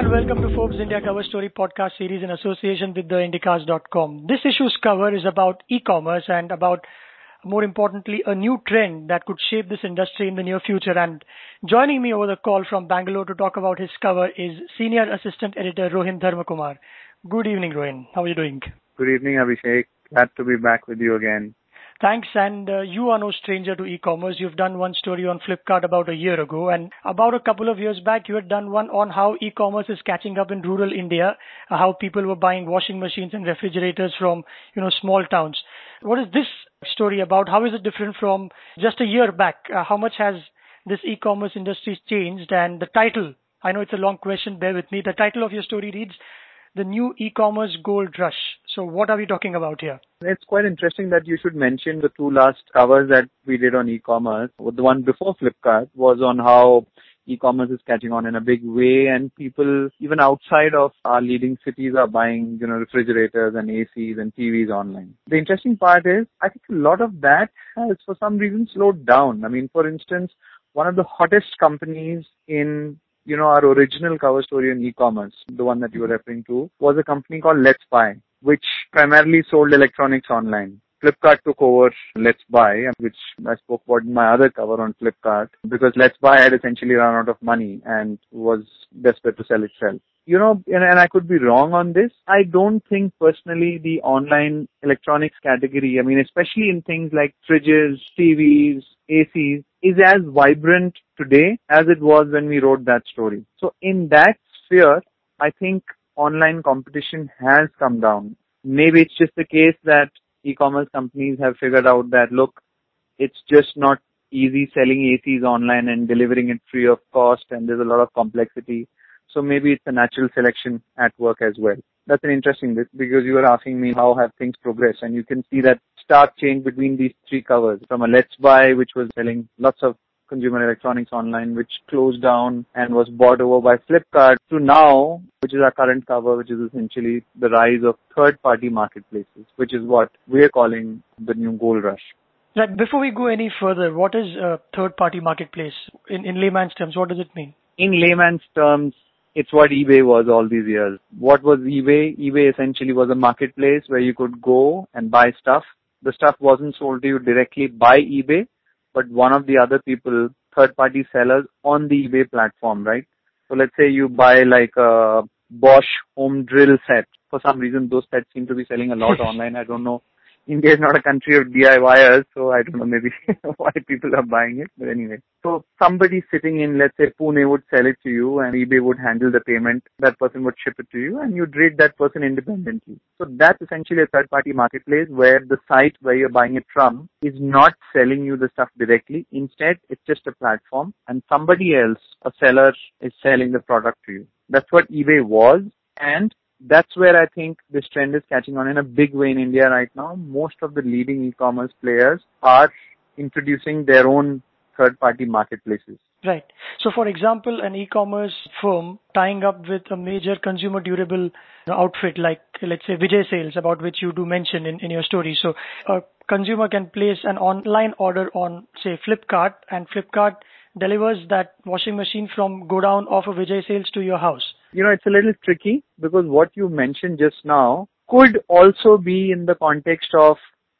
and welcome to Forbes India Cover Story podcast series in association with the. This issue's cover is about e-commerce and about, more importantly, a new trend that could shape this industry in the near future. And joining me over the call from Bangalore to talk about his cover is Senior Assistant Editor Rohin Dharmakumar. Good evening, Rohin. How are you doing? Good evening, Abhishek. Glad to be back with you again. Thanks. And uh, you are no stranger to e-commerce. You've done one story on Flipkart about a year ago. And about a couple of years back, you had done one on how e-commerce is catching up in rural India, how people were buying washing machines and refrigerators from, you know, small towns. What is this story about? How is it different from just a year back? Uh, how much has this e-commerce industry changed? And the title, I know it's a long question, bear with me. The title of your story reads, the new e-commerce gold rush. So what are we talking about here? It's quite interesting that you should mention the two last covers that we did on e-commerce. The one before Flipkart was on how e-commerce is catching on in a big way and people even outside of our leading cities are buying, you know, refrigerators and ACs and TVs online. The interesting part is I think a lot of that has for some reason slowed down. I mean, for instance, one of the hottest companies in you know, our original cover story on e-commerce, the one that you were referring to, was a company called Let's Buy, which primarily sold electronics online. Flipkart took over Let's Buy, which I spoke about in my other cover on Flipkart, because Let's Buy had essentially run out of money and was desperate to sell itself. You know, and, and I could be wrong on this. I don't think personally the online electronics category, I mean, especially in things like fridges, TVs, ACs, is as vibrant today as it was when we wrote that story. So in that sphere, I think online competition has come down. Maybe it's just the case that e-commerce companies have figured out that look, it's just not easy selling ACs online and delivering it free of cost and there's a lot of complexity. So maybe it's a natural selection at work as well. That's an interesting bit because you were asking me how have things progressed and you can see that stark change between these three covers from a Let's Buy which was selling lots of consumer electronics online which closed down and was bought over by Flipkart to now which is our current cover which is essentially the rise of third party marketplaces which is what we're calling the new gold rush. Right. Before we go any further, what is a third party marketplace in, in layman's terms? What does it mean? In layman's terms, it's what eBay was all these years. What was eBay? eBay essentially was a marketplace where you could go and buy stuff. The stuff wasn't sold to you directly by eBay, but one of the other people, third party sellers on the eBay platform, right? So let's say you buy like a Bosch home drill set. For some reason, those sets seem to be selling a lot online. I don't know India is not a country of DIYers, so I don't know maybe why people are buying it. But anyway, so somebody sitting in, let's say Pune would sell it to you and eBay would handle the payment. That person would ship it to you and you'd rate that person independently. So that's essentially a third party marketplace where the site where you're buying it from is not selling you the stuff directly. Instead, it's just a platform and somebody else, a seller, is selling the product to you. That's what eBay was and that's where I think this trend is catching on in a big way in India right now. Most of the leading e-commerce players are introducing their own third-party marketplaces. Right. So, for example, an e-commerce firm tying up with a major consumer durable outfit like, let's say, Vijay Sales, about which you do mention in, in your story. So, a consumer can place an online order on, say, Flipkart, and Flipkart delivers that washing machine from godown of a Vijay Sales to your house. You know, it's a little tricky because what you mentioned just now could also be in the context of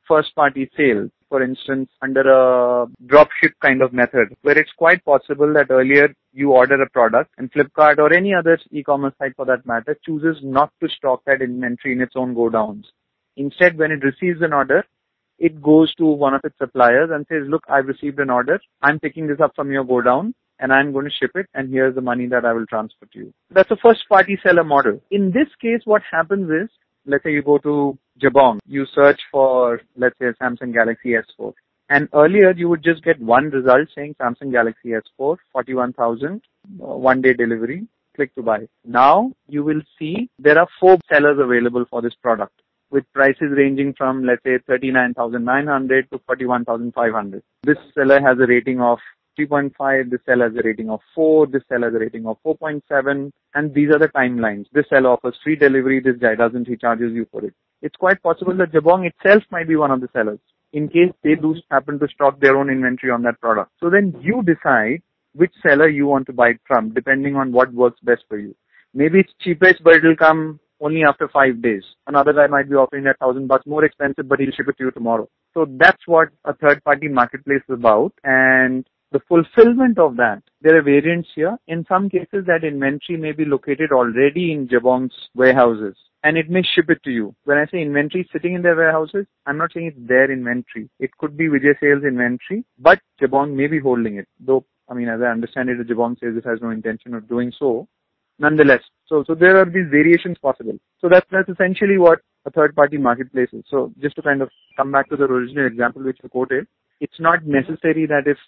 first party sales. For instance, under a dropship kind of method, where it's quite possible that earlier you order a product and Flipkart or any other e-commerce site for that matter chooses not to stock that inventory in its own godowns. Instead, when it receives an order, it goes to one of its suppliers and says, look, I've received an order. I'm picking this up from your godown and I'm going to ship it and here's the money that I will transfer to you. That's a first party seller model. In this case, what happens is, let's say you go to Jabong, you search for, let's say, Samsung Galaxy S4. And earlier you would just get one result saying Samsung Galaxy S4, 41,000, uh, one day delivery, click to buy. Now you will see there are four sellers available for this product with prices ranging from, let's say, 39,900 to 41,500. This seller has a rating of 3.5, this seller has a rating of 4, this seller has a rating of 4.7, and these are the timelines. This seller offers free delivery, this guy doesn't, he charges you for it. It's quite possible that Jabong itself might be one of the sellers in case they do happen to stock their own inventory on that product. So then you decide which seller you want to buy it from depending on what works best for you. Maybe it's cheapest, but it'll come only after five days. Another guy might be offering that thousand bucks more expensive, but he'll ship it to you tomorrow. So that's what a third party marketplace is about. And the fulfillment of that, there are variants here. In some cases, that inventory may be located already in Jabong's warehouses and it may ship it to you. When I say inventory sitting in their warehouses, I'm not saying it's their inventory. It could be Vijay Sales inventory, but Jabong may be holding it. Though, I mean, as I understand it, Jabong says it has no intention of doing so. Nonetheless, so so there are these variations possible. So that's that's essentially what a third party marketplace is. So just to kind of come back to the original example which you quoted, it's not necessary that if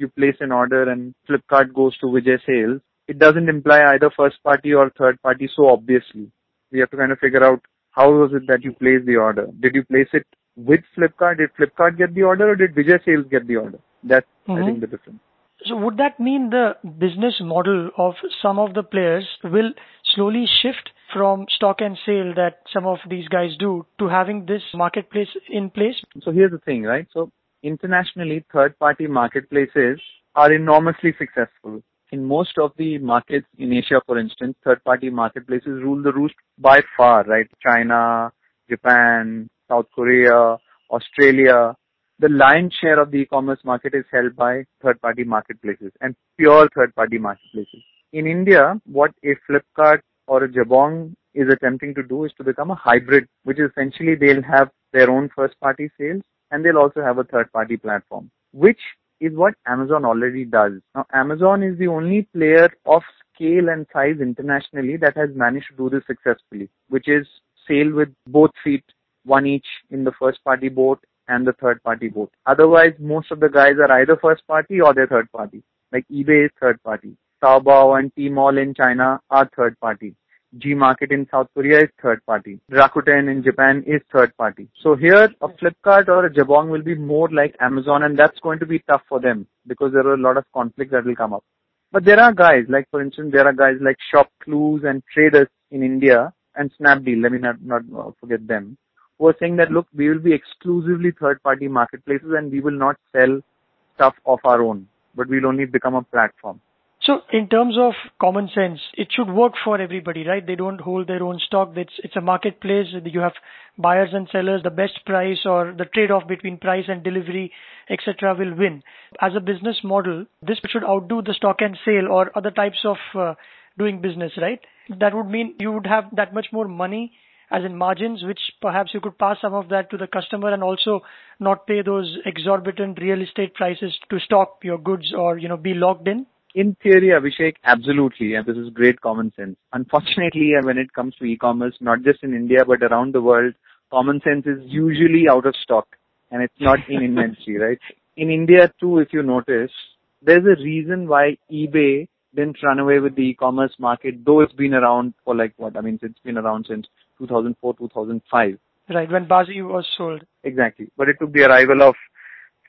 you place an order and Flipkart goes to Vijay Sales, it doesn't imply either first party or third party so obviously. We have to kind of figure out how was it that you placed the order. Did you place it with Flipkart? Did Flipkart get the order or did Vijay Sales get the order? That's, mm-hmm. I think, the difference. So would that mean the business model of some of the players will slowly shift from stock and sale that some of these guys do to having this marketplace in place? So here's the thing, right? So internationally, third-party marketplaces are enormously successful. In most of the markets in Asia, for instance, third-party marketplaces rule the roost by far, right? China, Japan, South Korea, Australia. The lion's share of the e-commerce market is held by third-party marketplaces and pure third-party marketplaces. In India, what a Flipkart or a Jabong is attempting to do is to become a hybrid, which essentially they'll have their own first-party sales and they'll also have a third party platform, which is what Amazon already does. Now, Amazon is the only player of scale and size internationally that has managed to do this successfully, which is sail with both feet, one each in the first party boat and the third party boat. Otherwise, most of the guys are either first party or they're third party. Like eBay is third party. Taobao and Tmall in China are third party. Gmarket in South Korea is third party. Rakuten in Japan is third party. So here a Flipkart or a Jabong will be more like Amazon and that's going to be tough for them because there are a lot of conflicts that will come up. But there are guys, like for instance, there are guys like ShopClues and Tradus in India and Snapdeal, let me not, not uh, forget them, who are saying that look, we will be exclusively third party marketplaces and we will not sell stuff of our own, but we'll only become a platform. So in terms of common sense, it should work for everybody, right? They don't hold their own stock. It's, it's a marketplace. You have buyers and sellers. The best price or the trade-off between price and delivery, etc., will win. As a business model, this should outdo the stock and sale or other types of uh, doing business, right? That would mean you would have that much more money as in margins, which perhaps you could pass some of that to the customer and also not pay those exorbitant real estate prices to stock your goods or, you know, be locked in. In theory, Abhishek, absolutely, and this is great common sense. Unfortunately, when it comes to e-commerce, not just in India but around the world, common sense is usually out of stock and it's not in inventory, right? In India too, if you notice, there's a reason why eBay didn't run away with the e-commerce market, though it's been around for like what? I mean, it's been around since 2004, 2005. Right, when Baazee was sold. Exactly. But it took the arrival of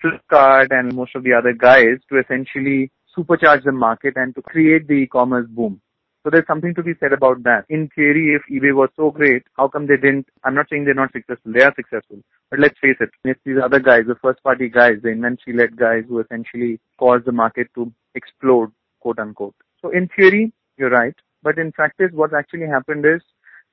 Flipkart and most of the other guys to essentially supercharge the market and to create the e-commerce boom. So there's something to be said about that. In theory, if eBay was so great, how come they didn't? I'm not saying they're not successful. They are successful. But let's face it, it's these other guys, the first party guys, the inventory-led guys who essentially caused the market to explode, quote unquote. So in theory, you're right. But in practice, what actually happened is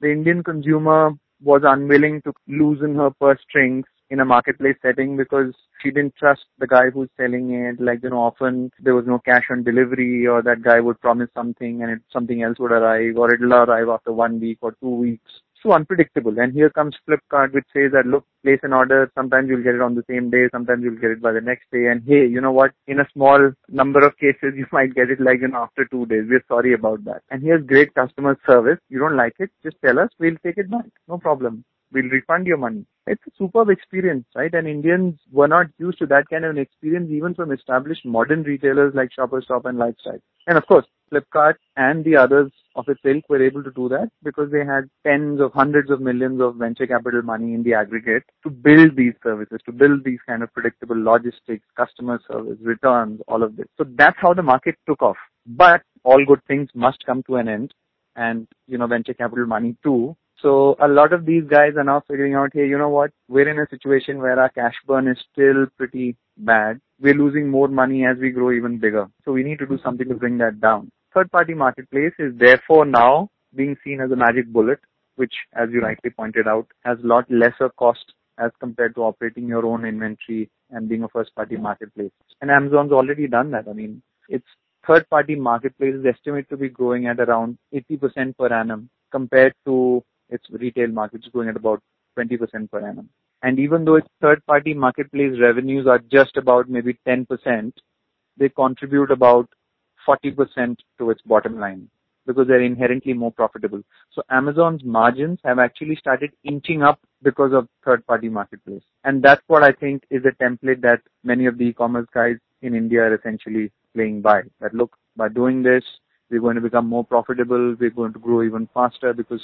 the Indian consumer was unwilling to loosen her purse strings in a marketplace setting because she didn't trust the guy who's selling it. Like, you know, often there was no cash on delivery or that guy would promise something and it, something else would arrive or it'll arrive after one week or two weeks. So unpredictable. And here comes Flipkart which says that look, place an order. Sometimes you'll get it on the same day. Sometimes you'll get it by the next day. And hey, you know what? In a small number of cases, you might get it like, you know, after two days. We're sorry about that. And here's great customer service. You don't like it? Just tell us. We'll take it back. No problem. We'll refund your money. It's a superb experience, right? And Indians were not used to that kind of an experience even from established modern retailers like Shoppers Stop and Lifestyle. And of course, Flipkart and the others of its ilk were able to do that because they had tens of hundreds of millions of venture capital money in the aggregate to build these services, to build these kind of predictable logistics, customer service, returns, all of this. So that's how the market took off. But all good things must come to an end and, you know, venture capital money too so a lot of these guys are now figuring out, hey, you know what? We're in a situation where our cash burn is still pretty bad. We're losing more money as we grow even bigger. So we need to do something to bring that down. Third party marketplace is therefore now being seen as a magic bullet, which, as you rightly pointed out, has a lot lesser cost as compared to operating your own inventory and being a first party marketplace. And Amazon's already done that. I mean, its third party marketplace is estimated to be growing at around 80% per annum compared to its retail markets growing at about 20% per annum. And even though its third party marketplace revenues are just about maybe 10%, they contribute about 40% to its bottom line because they're inherently more profitable. So Amazon's margins have actually started inching up because of third party marketplace. And that's what I think is a template that many of the e-commerce guys in India are essentially playing by. That look, by doing this, we're going to become more profitable, we're going to grow even faster because,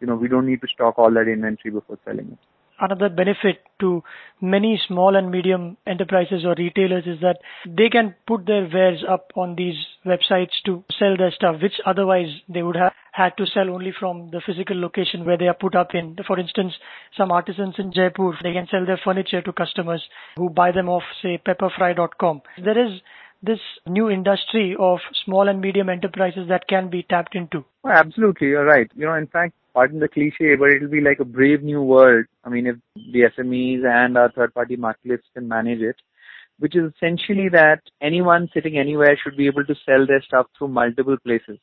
you know, we don't need to stock all that inventory before selling it another benefit to many small and medium enterprises or retailers is that they can put their wares up on these websites to sell their stuff, which otherwise they would have had to sell only from the physical location where they are put up in. For instance, some artisans in Jaipur, they can sell their furniture to customers who buy them off, say, pepperfry.com. There is this new industry of small and medium enterprises that can be tapped into. Absolutely, you're right. You know, in fact, pardon the cliche, but it'll be like a brave new world. I mean, if the SMEs and our third party marketplace can manage it, which is essentially that anyone sitting anywhere should be able to sell their stuff through multiple places.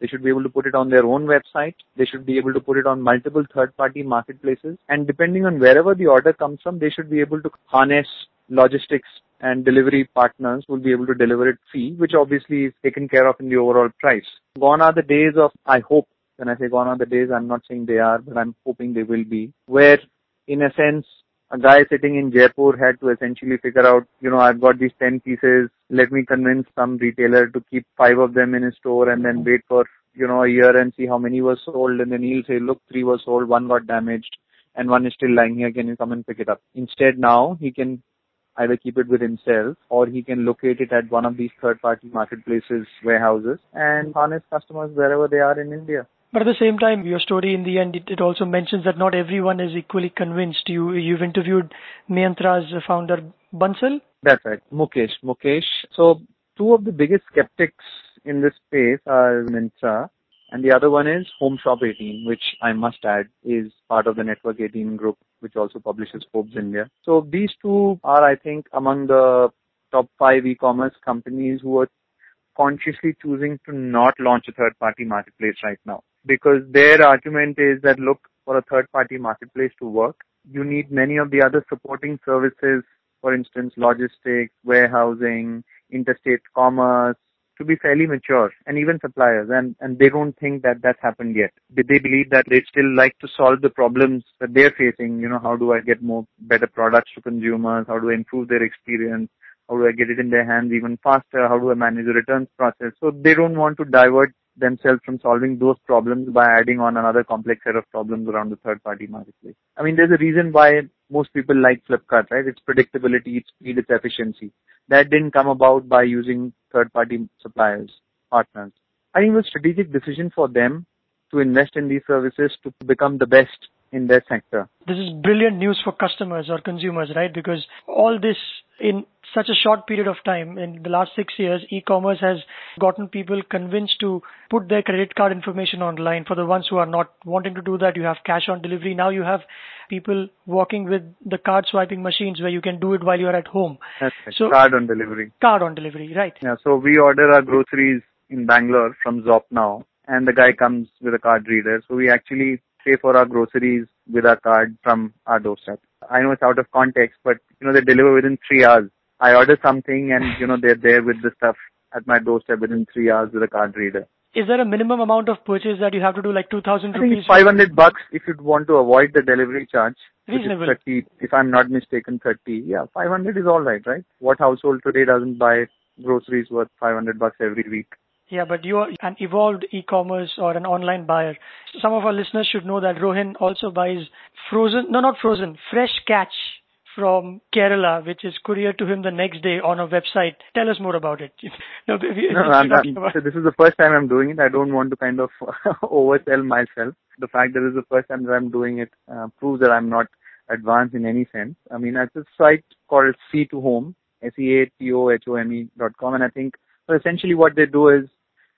They should be able to put it on their own website. They should be able to put it on multiple third party marketplaces. And depending on wherever the order comes from, they should be able to harness logistics and delivery partners will be able to deliver it free, which obviously is taken care of in the overall price. Gone are the days of, I hope, when I say gone are the days, I'm not saying they are, but I'm hoping they will be, where in a sense, a guy sitting in Jaipur had to essentially figure out, you know, I've got these 10 pieces, let me convince some retailer to keep five of them in his store and then wait for, you know, a year and see how many were sold and then he'll say, look, three were sold, one got damaged and one is still lying here, can you come and pick it up? Instead now, he can either keep it with himself or he can locate it at one of these third party marketplaces, warehouses and harness customers wherever they are in India. But at the same time, your story in the end, it, it also mentions that not everyone is equally convinced. You, you've interviewed Myntra's founder, Bansal? That's right, Mukesh. Mukesh. So two of the biggest skeptics in this space are Myntra and the other one is Home Shop 18, which I must add is part of the Network 18 group, which also publishes Forbes India. So these two are, I think, among the top five e-commerce companies who are consciously choosing to not launch a third party marketplace right now because their argument is that look, for a third party marketplace to work, you need many of the other supporting services, for instance, logistics, warehousing, interstate commerce, to be fairly mature and even suppliers and, and they don't think that that's happened yet. They believe that they still like to solve the problems that they're facing. You know, how do I get more better products to consumers? How do I improve their experience? How do I get it in their hands even faster? How do I manage the returns process? So they don't want to divert themselves from solving those problems by adding on another complex set of problems around the third party marketplace. I mean, there's a reason why most people like Flipkart, right? It's predictability, it's speed, it's efficiency. That didn't come about by using third party suppliers, partners. I think it was a strategic decision for them to invest in these services to become the best in their sector. This is brilliant news for customers or consumers, right? Because all this in such a short period of time, in the last six years, e-commerce has gotten people convinced to put their credit card information online. For the ones who are not wanting to do that, you have cash on delivery. Now you have people working with the card swiping machines where you can do it while you're at home. That's right. So, card on delivery. Card on delivery, right. Yeah, so we order our groceries in Bangalore from ZopNow and the guy comes with a card reader. So we actually pay for our groceries with our card from our doorstep. I know it's out of context, but you know, they deliver within three hours. I order something and you know, they're there with the stuff at my doorstep within three hours with a card reader. Is there a minimum amount of purchase that you have to do, like 2000 rupees? 500 bucks if you want to avoid the delivery charge. Reasonable. 30, if I'm not mistaken, 30. Yeah, 500 is alright, right? What household today doesn't buy groceries worth 500 bucks every week? Yeah, but you are an evolved e-commerce or an online buyer. Some of our listeners should know that Rohin also buys frozen, no, not frozen, fresh catch from Kerala, which is couriered to him the next day on a website. Tell us more about it. no, no I'm, I'm, so this is the first time I'm doing it. I don't want to kind of oversell myself. The fact that this is the first time that I'm doing it uh, proves that I'm not advanced in any sense. I mean, it's a site called SeaToHome, S-E-A-T-O-H-O-M-E dot com, and I think so essentially what they do is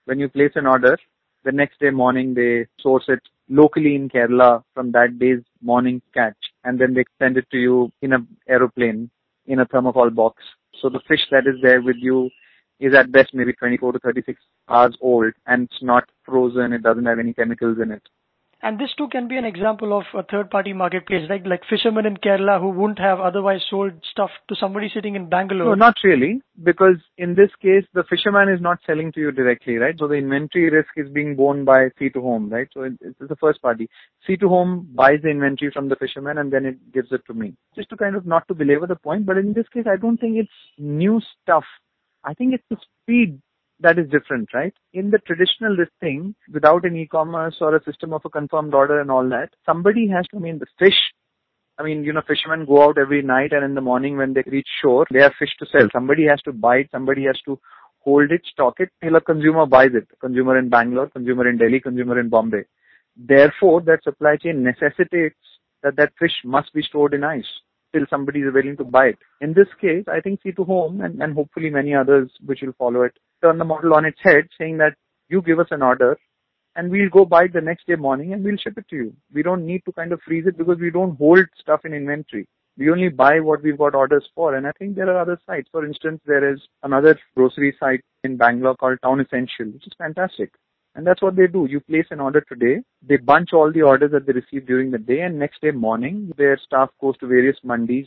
when you place an order, The next day morning, they source it locally in Kerala from that day's morning catch, and then they send it to you in an aeroplane in a thermocol box. So the fish that is there with you is at best maybe 24 to 36 hours old, and it's not frozen. It doesn't have any chemicals in it. And this too can be an example of a third party marketplace, right? Like fishermen in Kerala who wouldn't have otherwise sold stuff to somebody sitting in Bangalore. No, not really, because in this case, the fisherman is not selling to you directly, right? So the inventory risk is being borne by SeaToHome, right? So it's the first party. SeaToHome buys the inventory from the fisherman and then it gives it to me. Just to kind of not to belabor the point, but in this case, I don't think it's new stuff. I think it's the speed that is different, right? In the traditional listing, without an e-commerce or a system of a confirmed order and all that, somebody has to, I mean, the fish, I mean, you know, fishermen go out every night and in the morning when they reach shore, they have fish to sell. Somebody has to buy it, somebody has to hold it, stock it, till a consumer buys it. Consumer in Bangalore, consumer in Delhi, consumer in Bombay. Therefore, that supply chain necessitates that that fish must be stored in ice till somebody is willing to buy it. In this case, I think SeaToHome and, and hopefully many others which will follow it turn the model on its head saying that you give us an order and we'll go buy it the next day morning and we'll ship it to you. We don't need to kind of freeze it because we don't hold stuff in inventory. We only buy what we've got orders for. And I think there are other sites. For instance, there is another grocery site in Bangalore called Town Essential, which is fantastic. And that's what they do. You place an order today, they bunch all the orders that they receive during the day, and next day morning, their staff goes to various mandis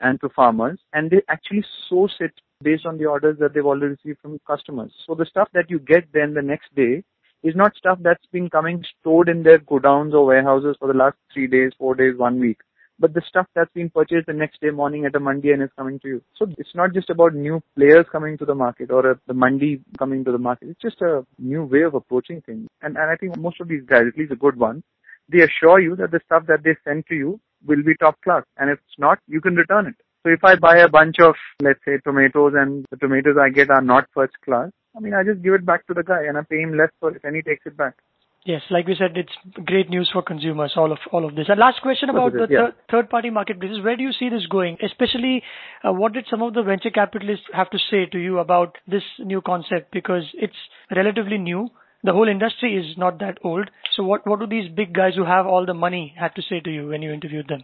and to farmers, and they actually source it based on the orders that they've already received from customers. So the stuff that you get then the next day is not stuff that's been coming stored in their godowns or warehouses for the last three days, four days, one week but the stuff that's been purchased the next day morning at a mandi and is coming to you. So it's not just about new players coming to the market or a, the mandi coming to the market. It's just a new way of approaching things. And, and I think most of these guys, at least the good one, they assure you that the stuff that they send to you will be top class. And if it's not, you can return it. So if I buy a bunch of, let's say, tomatoes and the tomatoes I get are not first class, I mean, I just give it back to the guy and I pay him less for it and he takes it back. Yes, like we said, it's great news for consumers, all of all of this. And last question about the yeah. third party marketplaces. Where do you see this going? Especially, uh, what did some of the venture capitalists have to say to you about this new concept? Because it's relatively new. The whole industry is not that old. So what, what do these big guys who have all the money have to say to you when you interviewed them?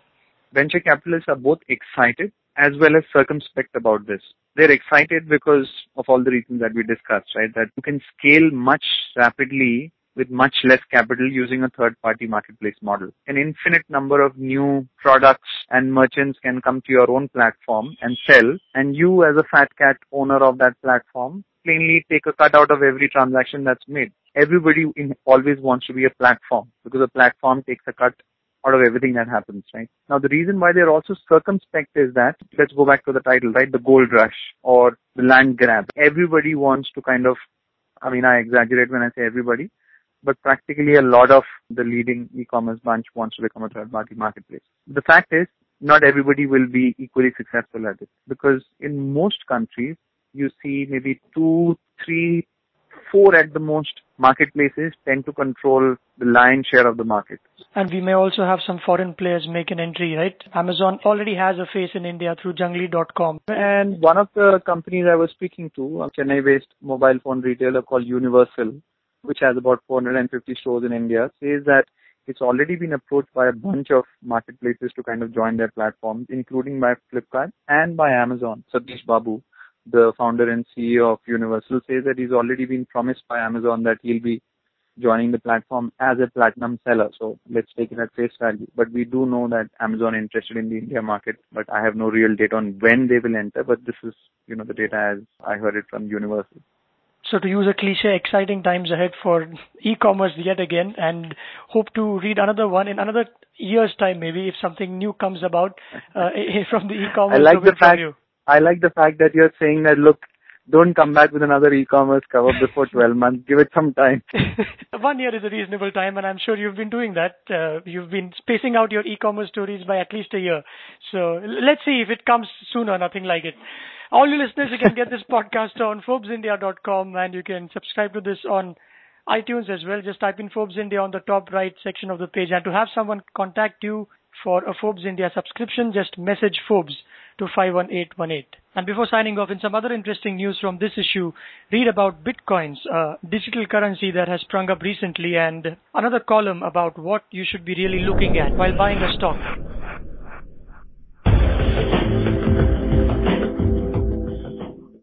Venture capitalists are both excited as well as circumspect about this. They're excited because of all the reasons that we discussed, right? That you can scale much rapidly with much less capital using a third-party marketplace model. An infinite number of new products and merchants can come to your own platform and sell, and you as a fat cat owner of that platform plainly take a cut out of every transaction that's made. Everybody always wants to be a platform because a platform takes a cut out of everything that happens, right? Now the reason why they're also circumspect is that, let's go back to the title, right? The gold rush or the land grab. Everybody wants to kind of, I mean, I exaggerate when I say everybody, but practically a lot of the leading e-commerce bunch wants to become a third party marketplace. The fact is, not everybody will be equally successful at it because in most countries, you see maybe two, three, four at the most marketplaces tend to control the lion's share of the market. And we may also have some foreign players make an entry, right? Amazon already has a face in India through Junglee.com. And one of the companies I was speaking to, a Chennai-based mobile phone retailer called UniverCell, which has about 450 stores in India, says that it's already been approached by a bunch of marketplaces to kind of join their platforms, including by Flipkart and by Amazon. Satish Babu, the founder and CEO of UniverCell, says that he's already been promised by Amazon that he'll be joining the platform as a platinum seller. So let's take it at face value. But we do know that Amazon is interested in the India market, but I have no real data on when they will enter. But this is, you know, the data as I heard it from UniverCell. So to use a cliche, exciting times ahead for e-commerce yet again and hope to read another one in another year's time maybe if something new comes about uh, from the e-commerce. I like the fact, I like the fact that you're saying that look, don't come back with another e-commerce cover before 12 months. Give it some time. One year is a reasonable time, and I'm sure you've been doing that. Uh, you've been spacing out your e-commerce stories by at least a year. So let's see if it comes sooner, or nothing like it. All you listeners, you can get this podcast on ForbesIndia.com and you can subscribe to this on iTunes as well. Just type in Forbes India on the top right section of the page. And to have someone contact you for a Forbes India subscription, just message Forbes to 51818. And before signing off, in some other interesting news from this issue, read about Bitcoins, a digital currency that has sprung up recently, and another column about what you should be really looking at while buying a stock.